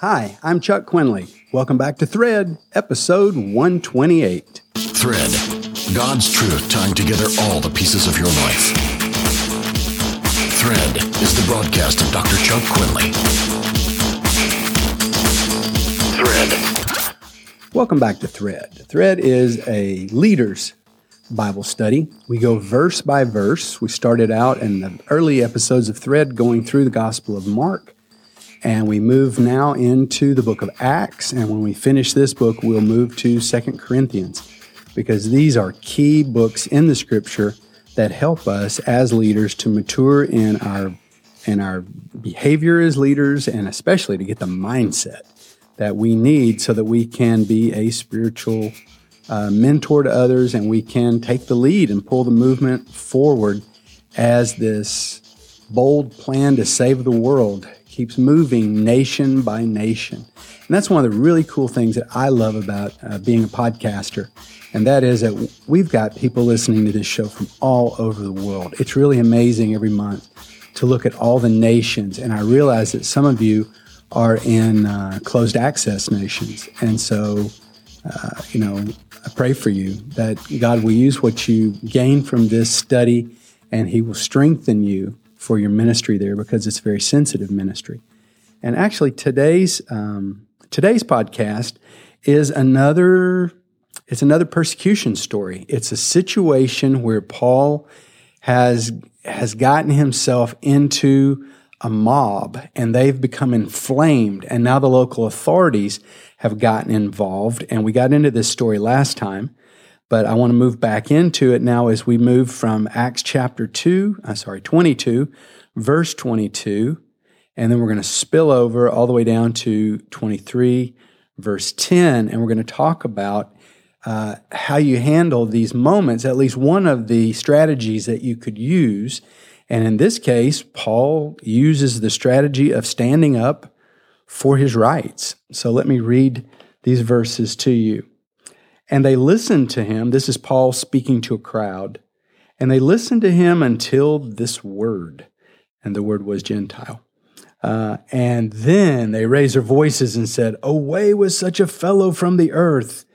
Hi, I'm Chuck Quinley. Welcome back to Thread, episode 128. Thread God's truth tying together all the pieces of your life. Thread is the broadcast of Dr. Chuck Quinley. Thread. Welcome back to Thread. Thread is a leader's Bible study. We go verse by verse. We started out in the early episodes of Thread going through the Gospel of Mark. And we move now into the book of Acts. And when we finish this book, we'll move to Second Corinthians because these are key books in the scripture that help us as leaders to mature in our in our behavior as leaders and especially to get the mindset that we need so that we can be a spiritual uh, mentor to others and we can take the lead and pull the movement forward as this bold plan to save the world keeps moving nation by nation. And that's one of the really cool things that I love about uh, being a podcaster. And that is that we've got people listening to this show from all over the world. It's really amazing every month to look at all the nations. And I realize that some of you are in uh, closed access nations. And so, uh, you know, I pray for you that God will use what you gain from this study and He will strengthen you for your ministry there because it's very sensitive ministry. And actually, today's um, today's podcast is another it's another persecution story. It's a situation where Paul has has gotten himself into a mob and they've become inflamed and now the local authorities have gotten involved and we got into this story last time but I want to move back into it now as we move from Acts chapter 2, uh, sorry, 22, verse 22, and then we're going to spill over all the way down to 23, verse 10, and we're going to talk about uh, how you handle these moments, at least one of the strategies that you could use. And in this case, Paul uses the strategy of standing up for his rights. So let me read these verses to you. And they listened to him. This is Paul speaking to a crowd. And they listened to him until this word. And the word was Gentile. Uh, and then they raised their voices and said, Away with such a fellow from the earth,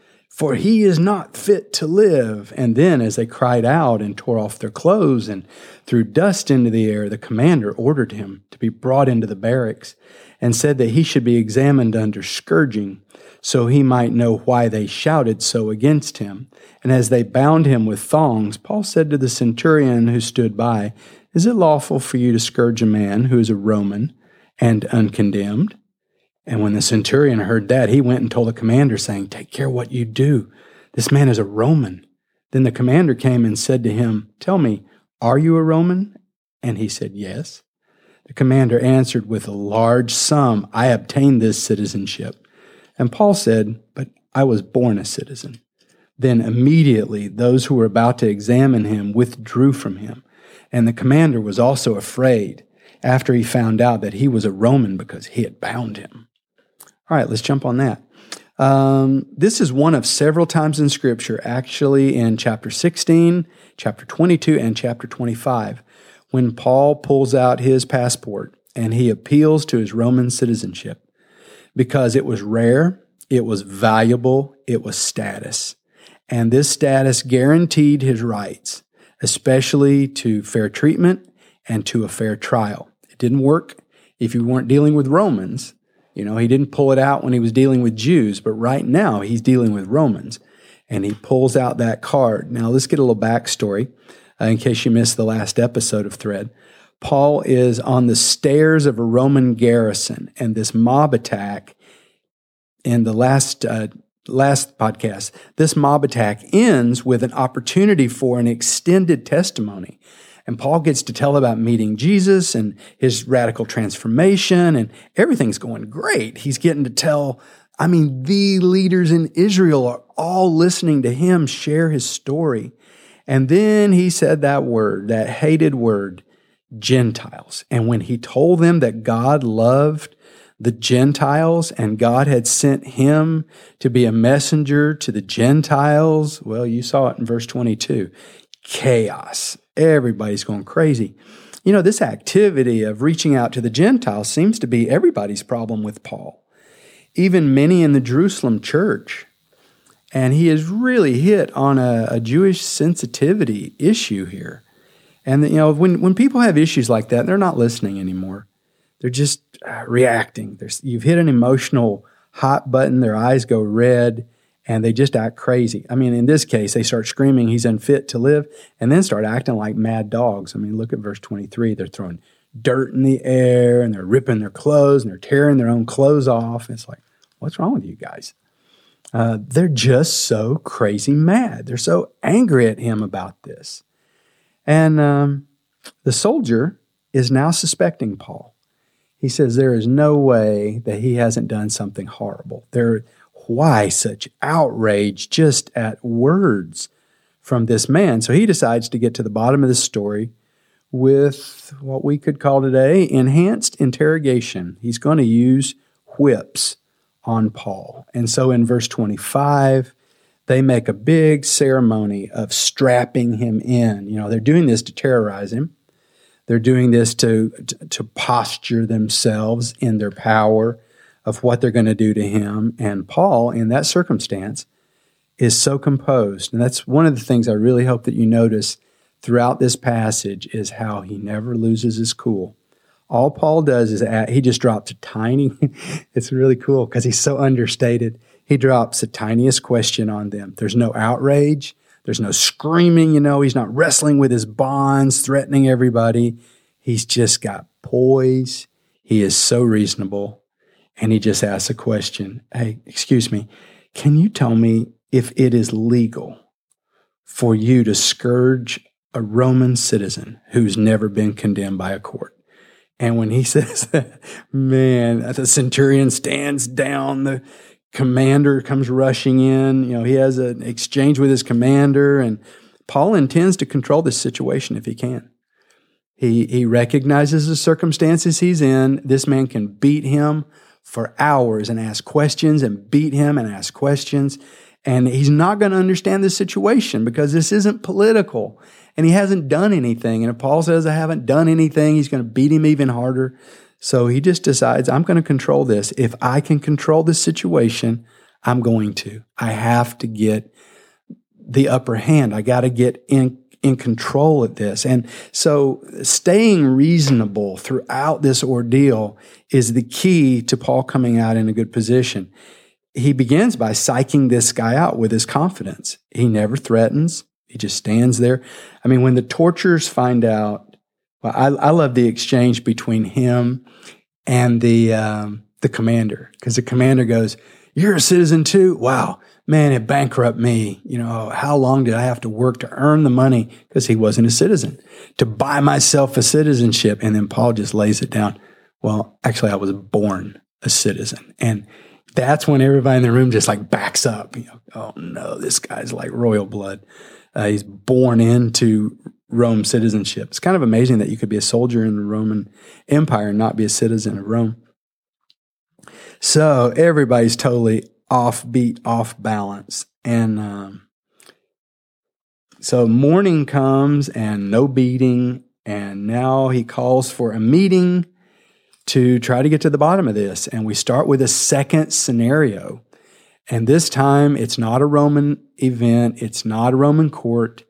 for he is not fit to live. And then, as they cried out and tore off their clothes and threw dust into the air, the commander ordered him to be brought into the barracks and said that he should be examined under scourging so he might know why they shouted so against him. And as they bound him with thongs, Paul said to the centurion who stood by, Is it lawful for you to scourge a man who is a Roman and uncondemned? And when the centurion heard that, he went and told the commander, saying, Take care what you do. This man is a Roman. Then the commander came and said to him, Tell me, are you a Roman? And he said, Yes. The commander answered, With a large sum I obtained this citizenship. And Paul said, But I was born a citizen. Then immediately those who were about to examine him withdrew from him. And the commander was also afraid after he found out that he was a Roman because he had bound him. All right, let's jump on that. Um, this is one of several times in Scripture, actually in chapter 16, chapter 22, and chapter 25, when Paul pulls out his passport and he appeals to his Roman citizenship because it was rare, it was valuable, it was status. And this status guaranteed his rights, especially to fair treatment and to a fair trial. It didn't work if you weren't dealing with Romans. You know, he didn't pull it out when he was dealing with Jews, but right now he's dealing with Romans. And he pulls out that card. Now, let's get a little backstory uh, in case you missed the last episode of Thread. Paul is on the stairs of a Roman garrison, and this mob attack in the last uh, last podcast, this mob attack ends with an opportunity for an extended testimony. And Paul gets to tell about meeting Jesus and his radical transformation, and everything's going great. He's getting to tell, I mean, the leaders in Israel are all listening to him share his story. And then he said that word, that hated word, Gentiles. And when he told them that God loved the Gentiles and God had sent him to be a messenger to the Gentiles, well, you saw it in verse 22 chaos. Everybody's going crazy. You know, this activity of reaching out to the Gentiles seems to be everybody's problem with Paul. even many in the Jerusalem church. And he has really hit on a, a Jewish sensitivity issue here. And you know, when when people have issues like that, they're not listening anymore. They're just uh, reacting. There's, you've hit an emotional hot button. Their eyes go red, and they just act crazy. I mean, in this case, they start screaming, "He's unfit to live," and then start acting like mad dogs. I mean, look at verse twenty-three. They're throwing dirt in the air, and they're ripping their clothes, and they're tearing their own clothes off. It's like, what's wrong with you guys? Uh, they're just so crazy mad. They're so angry at him about this. And um, the soldier is now suspecting Paul. He says there is no way that he hasn't done something horrible. There, why such outrage just at words from this man? So he decides to get to the bottom of the story with what we could call today enhanced interrogation. He's going to use whips on Paul. And so in verse 25, they make a big ceremony of strapping him in. You know, they're doing this to terrorize him. They're doing this to, to, to posture themselves in their power of what they're going to do to him. And Paul, in that circumstance, is so composed. And that's one of the things I really hope that you notice throughout this passage is how he never loses his cool. All Paul does is add, he just drops a tiny, it's really cool because he's so understated. He drops the tiniest question on them. There's no outrage. There's no screaming, you know, he's not wrestling with his bonds, threatening everybody. He's just got poise. He is so reasonable. And he just asks a question Hey, excuse me, can you tell me if it is legal for you to scourge a Roman citizen who's never been condemned by a court? And when he says that, man, the centurion stands down, the commander comes rushing in. You know, he has an exchange with his commander, and Paul intends to control this situation if he can. He, he recognizes the circumstances he's in. This man can beat him for hours and ask questions and beat him and ask questions. And he's not going to understand the situation because this isn't political and he hasn't done anything. And if Paul says, I haven't done anything, he's going to beat him even harder. So he just decides, I'm going to control this. If I can control this situation, I'm going to. I have to get the upper hand. I got to get in in control of this. And so staying reasonable throughout this ordeal is the key to Paul coming out in a good position. He begins by psyching this guy out with his confidence. He never threatens. He just stands there. I mean, when the torturers find out well, I, I love the exchange between him and the um, the commander because the commander goes, "You're a citizen too. Wow, man, it bankrupt me. You know, how long did I have to work to earn the money because he wasn't a citizen to buy myself a citizenship?" And then Paul just lays it down. Well, actually, I was born a citizen, and that's when everybody in the room just like backs up. You know, oh no, this guy's like royal blood. Uh, he's born into Rome citizenship. It's kind of amazing that you could be a soldier in the Roman Empire and not be a citizen of Rome. So everybody's totally offbeat, off balance. And um, so morning comes and no beating. And now he calls for a meeting to try to get to the bottom of this. And we start with a second scenario. And this time it's not a Roman event, it's not a Roman court.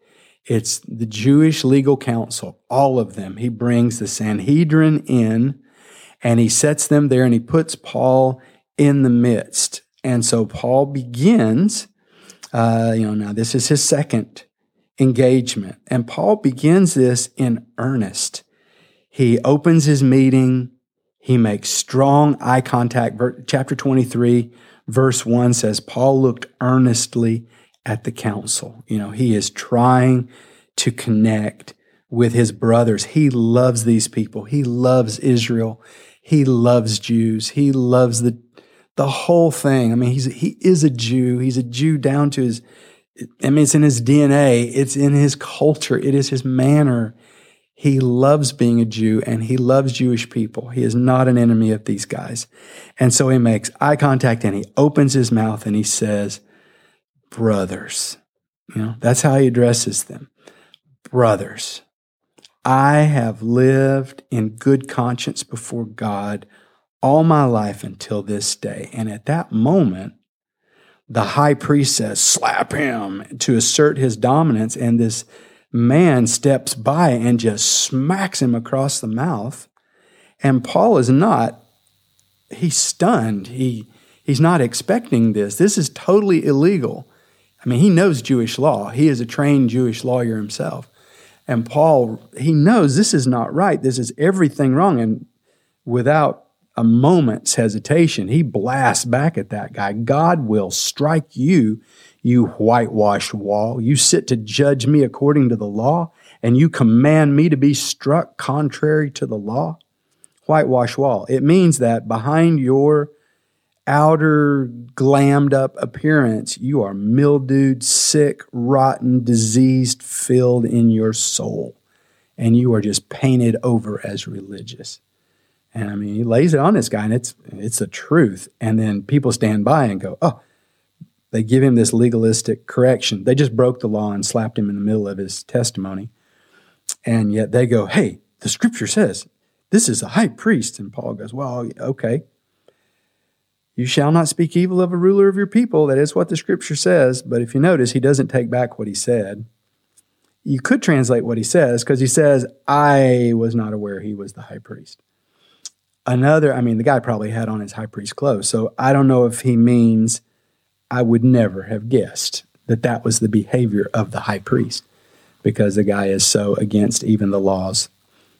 It's the Jewish legal council, all of them. He brings the Sanhedrin in and he sets them there and he puts Paul in the midst. And so Paul begins, uh, you know, now this is his second engagement. And Paul begins this in earnest. He opens his meeting, he makes strong eye contact. Chapter 23, verse 1 says, Paul looked earnestly at the council. You know, he is trying to connect with his brothers. He loves these people. He loves Israel. He loves Jews. He loves the the whole thing. I mean, he's he is a Jew. He's a Jew down to his I mean, it's in his DNA. It's in his culture. It is his manner. He loves being a Jew and he loves Jewish people. He is not an enemy of these guys. And so he makes eye contact and he opens his mouth and he says, brothers. You know, that's how he addresses them. Brothers, I have lived in good conscience before God all my life until this day. And at that moment, the high priest says, slap him to assert his dominance. And this man steps by and just smacks him across the mouth. And Paul is not, he's stunned. He, he's not expecting this. This is totally illegal. I mean, he knows Jewish law. He is a trained Jewish lawyer himself. And Paul, he knows this is not right. This is everything wrong. And without a moment's hesitation, he blasts back at that guy. God will strike you, you whitewashed wall. You sit to judge me according to the law, and you command me to be struck contrary to the law. Whitewash wall. It means that behind your outer glammed up appearance, you are mildewed, sick, rotten, diseased, filled in your soul. And you are just painted over as religious. And I mean, he lays it on this guy, and it's it's the truth. And then people stand by and go, "Oh," they give him this legalistic correction. They just broke the law and slapped him in the middle of his testimony, and yet they go, "Hey, the Scripture says this is a high priest." And Paul goes, "Well, okay." You shall not speak evil of a ruler of your people. That is what the scripture says. But if you notice, he doesn't take back what he said. You could translate what he says because he says, I was not aware he was the high priest another, I mean, the guy probably had on his high priest clothes. So I don't know if he means I would never have guessed that that was the behavior of the high priest because the guy is so against even the laws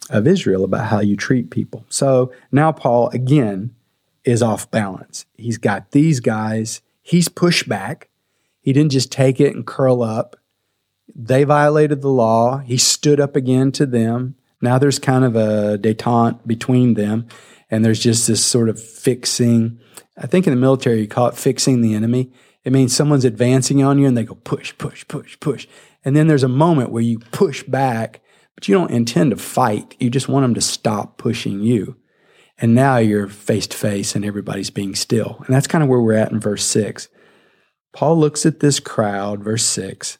of Israel about how you treat people. So now Paul again is off balance. He's got these guys, he's pushed back. He didn't just take it and curl up. They violated the law. He stood up again to them. Now there's kind of a detente between them and there's just this sort of fixing. I think in the military you call it fixing the enemy. It means someone's advancing on you and they go push, push, push, push. And then there's a moment where you push back, but you don't intend to fight. You just want them to stop pushing you. And now you're face to face and everybody's being still. And that's kind of where we're at in verse six. Paul looks at this crowd, verse six.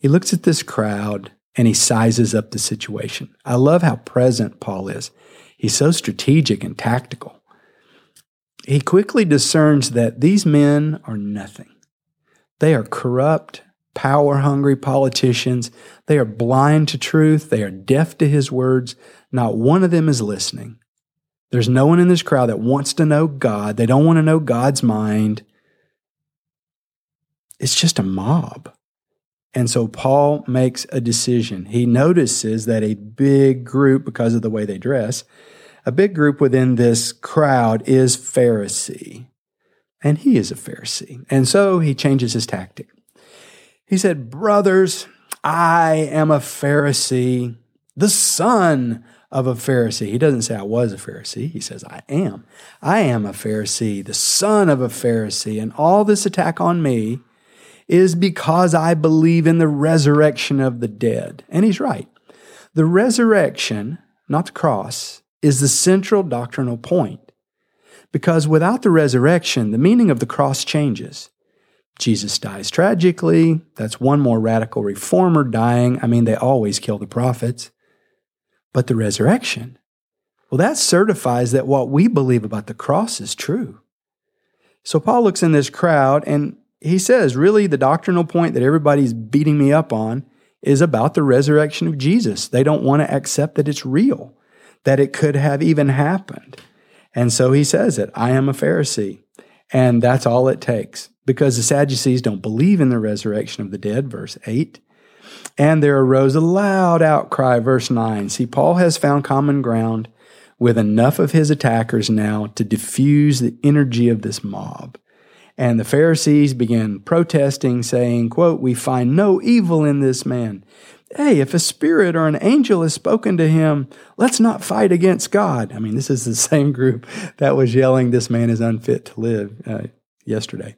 He looks at this crowd and he sizes up the situation. I love how present Paul is. He's so strategic and tactical. He quickly discerns that these men are nothing. They are corrupt, power hungry politicians. They are blind to truth. They are deaf to his words. Not one of them is listening. There's no one in this crowd that wants to know God. They don't want to know God's mind. It's just a mob. And so Paul makes a decision. He notices that a big group, because of the way they dress, a big group within this crowd is Pharisee. And he is a Pharisee. And so he changes his tactic. He said, Brothers, I am a Pharisee, the son of a Pharisee. He doesn't say I was a Pharisee. He says I am. I am a Pharisee, the son of a Pharisee. And all this attack on me is because I believe in the resurrection of the dead. And he's right. The resurrection, not the cross, is the central doctrinal point. Because without the resurrection, the meaning of the cross changes. Jesus dies tragically. That's one more radical reformer dying. I mean, they always kill the prophets. But the resurrection, well, that certifies that what we believe about the cross is true. So Paul looks in this crowd and he says, really, the doctrinal point that everybody's beating me up on is about the resurrection of Jesus. They don't want to accept that it's real that it could have even happened. And so he says it I am a Pharisee. And that's all it takes because the Sadducees don't believe in the resurrection of the dead, verse 8. And there arose a loud outcry, verse 9. See, Paul has found common ground with enough of his attackers now to diffuse the energy of this mob. And the Pharisees began protesting, saying, quote, We find no evil in this man hey, if a spirit or an angel has spoken to him, let's not fight against God. I mean, this is the same group that was yelling, this man is unfit to live uh, yesterday.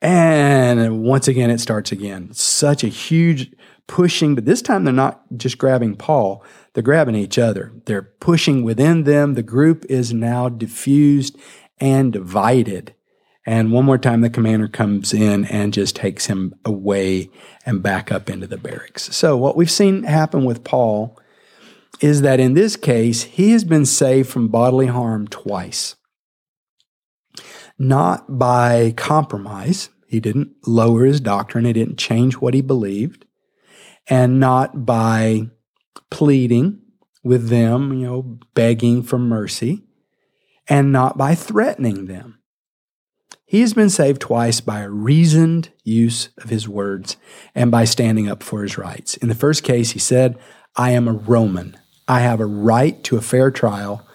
And once again, it starts again. Such a huge pushing, but this time they're not just grabbing Paul, they're grabbing each other. They're pushing within them. The group is now diffused and divided. And one more time, the commander comes in and just takes him away and back up into the barracks. So, what we've seen happen with Paul is that in this case, he has been saved from bodily harm twice. Not by compromise, he didn't lower his doctrine, he didn't change what he believed, and not by pleading with them, you know, begging for mercy, and not by threatening them. He has been saved twice by a reasoned use of his words and by standing up for his rights. In the first case, he said, I am a Roman. I have a right to a fair trial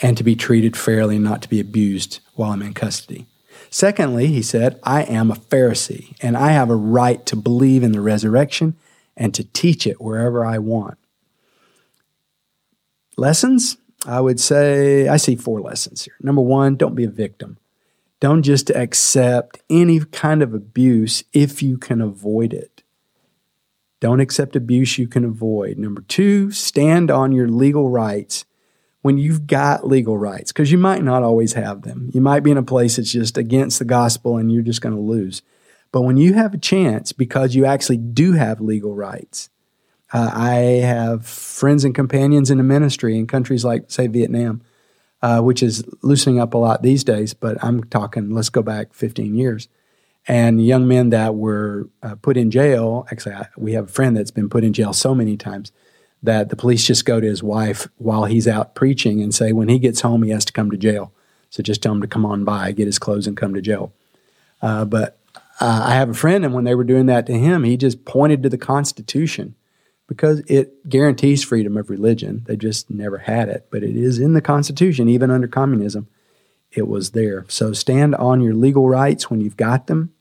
and to be treated fairly not to be abused while I'm in custody. Secondly, he said, I am a Pharisee and I have a right to believe in the resurrection and to teach it wherever I want. Lessons? I would say I see four lessons here. Number one, don't be a victim. Don't just accept any kind of abuse if you can avoid it. Don't accept abuse you can avoid. Number two, stand on your legal rights when you've got legal rights, because you might not always have them. You might be in a place that's just against the gospel and you're just going to lose. But when you have a chance, because you actually do have legal rights, uh, I have friends and companions in the ministry in countries like, say, Vietnam, uh, which is loosening up a lot these days, but I'm talking, let's go back 15 years. And young men that were uh, put in jail, actually, I, we have a friend that's been put in jail so many times that the police just go to his wife while he's out preaching and say, when he gets home, he has to come to jail. So just tell him to come on by, get his clothes, and come to jail. Uh, but uh, I have a friend, and when they were doing that to him, he just pointed to the Constitution because it guarantees freedom of religion. They just never had it, but it is in the Constitution, even under communism. It was there. So stand on your legal rights when you've got them.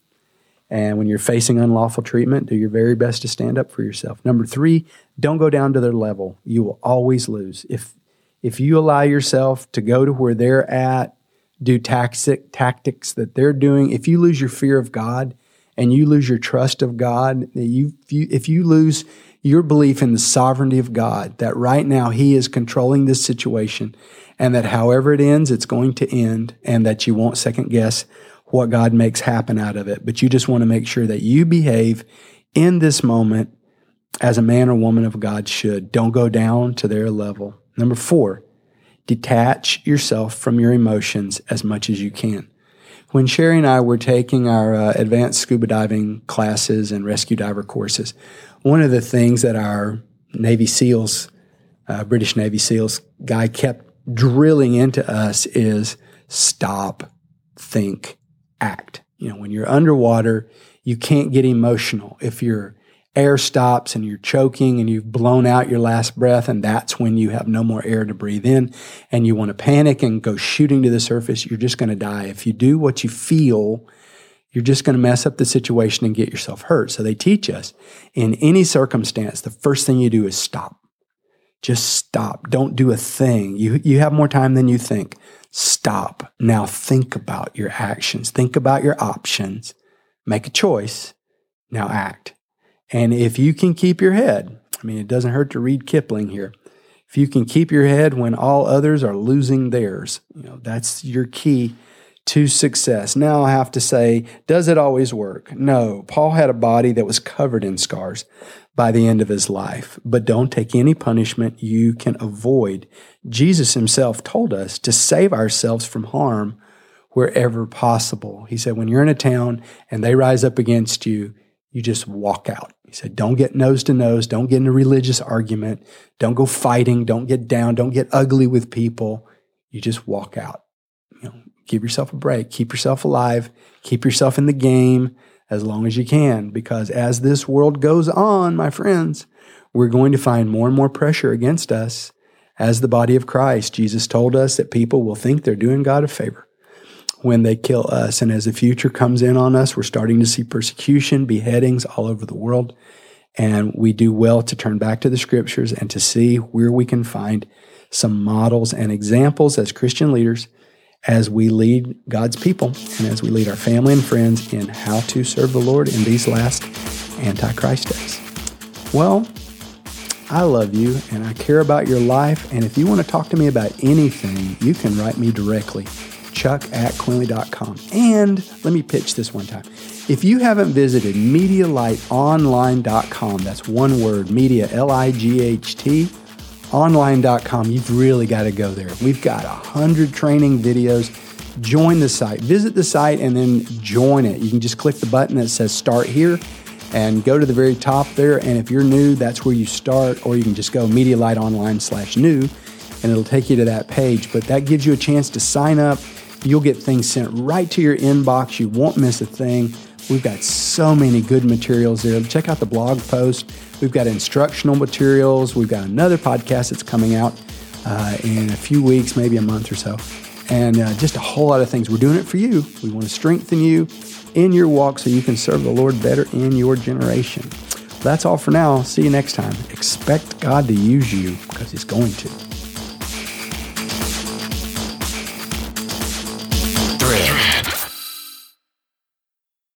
And when you're facing unlawful treatment, do your very best to stand up for yourself. Number three, don't go down to their level. You will always lose. If if you allow yourself to go to where they're at, do tactic, tactics that they're doing, if you lose your fear of God and you lose your trust of God, if you, if you lose your belief in the sovereignty of God, that right now He is controlling this situation, and that however it ends, it's going to end, and that you won't second guess what God makes happen out of it. But you just want to make sure that you behave in this moment as a man or woman of God should. Don't go down to their level. Number four, detach yourself from your emotions as much as you can. When Sherry and I were taking our uh, advanced scuba diving classes and rescue diver courses, one of the things that our Navy SEALs, uh, British Navy SEALs guy kept drilling into us is stop, think, act. You know, when you're underwater, you can't get emotional. If your air stops and you're choking and you've blown out your last breath, and that's when you have no more air to breathe in, and you want to panic and go shooting to the surface, you're just going to die. If you do what you feel you're just going to mess up the situation and get yourself hurt. So they teach us in any circumstance, the first thing you do is stop. Just stop. Don't do a thing. You, you have more time than you think. Stop. Now think about your actions. Think about your options. Make a choice. Now act. And if you can keep your head, I mean, it doesn't hurt to read Kipling here. If you can keep your head when all others are losing theirs, you know, that's your key to success. Now I have to say, does it always work? No. Paul had a body that was covered in scars by the end of his life, but don't take any punishment you can avoid. Jesus himself told us to save ourselves from harm wherever possible. He said, when you're in a town and they rise up against you, you just walk out. He said, don't get nose to nose. Don't get in a religious argument. Don't go fighting. Don't get down. Don't get ugly with people. You just walk out. You know, give yourself a break, keep yourself alive, keep yourself in the game as long as you can. Because as this world goes on, my friends, we're going to find more and more pressure against us as the body of Christ. Jesus told us that people will think they're doing God a favor when they kill us. And as the future comes in on us, we're starting to see persecution, beheadings all over the world. And we do well to turn back to the scriptures and to see where we can find some models and examples as Christian leaders as we lead God's people and as we lead our family and friends in how to serve the Lord in these last Antichrist days. Well, I love you and I care about your life. And if you want to talk to me about anything, you can write me directly, chuck at quinley.com. And let me pitch this one time. If you haven't visited MediaLightOnline.com, that's one word, media, L I G H T, online.com. You've really got to go there. We've got a hundred training videos. Join the site. Visit the site and then join it. You can just click the button that says start here and go to the very top there. And if you're new, that's where you start, or you can just go MediaLight Online slash new and it'll take you to that page. But that gives you a chance to sign up. You'll get things sent right to your inbox. You won't miss a thing. We've got so many good materials there. Check out the blog post. We've got instructional materials. We've got another podcast that's coming out uh, in a few weeks, maybe a month or so. And uh, just a whole lot of things. We're doing it for you. We want to strengthen you in your walk so you can serve the Lord better in your generation. That's all for now. See you next time. Expect God to use you because He's going to.